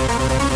Música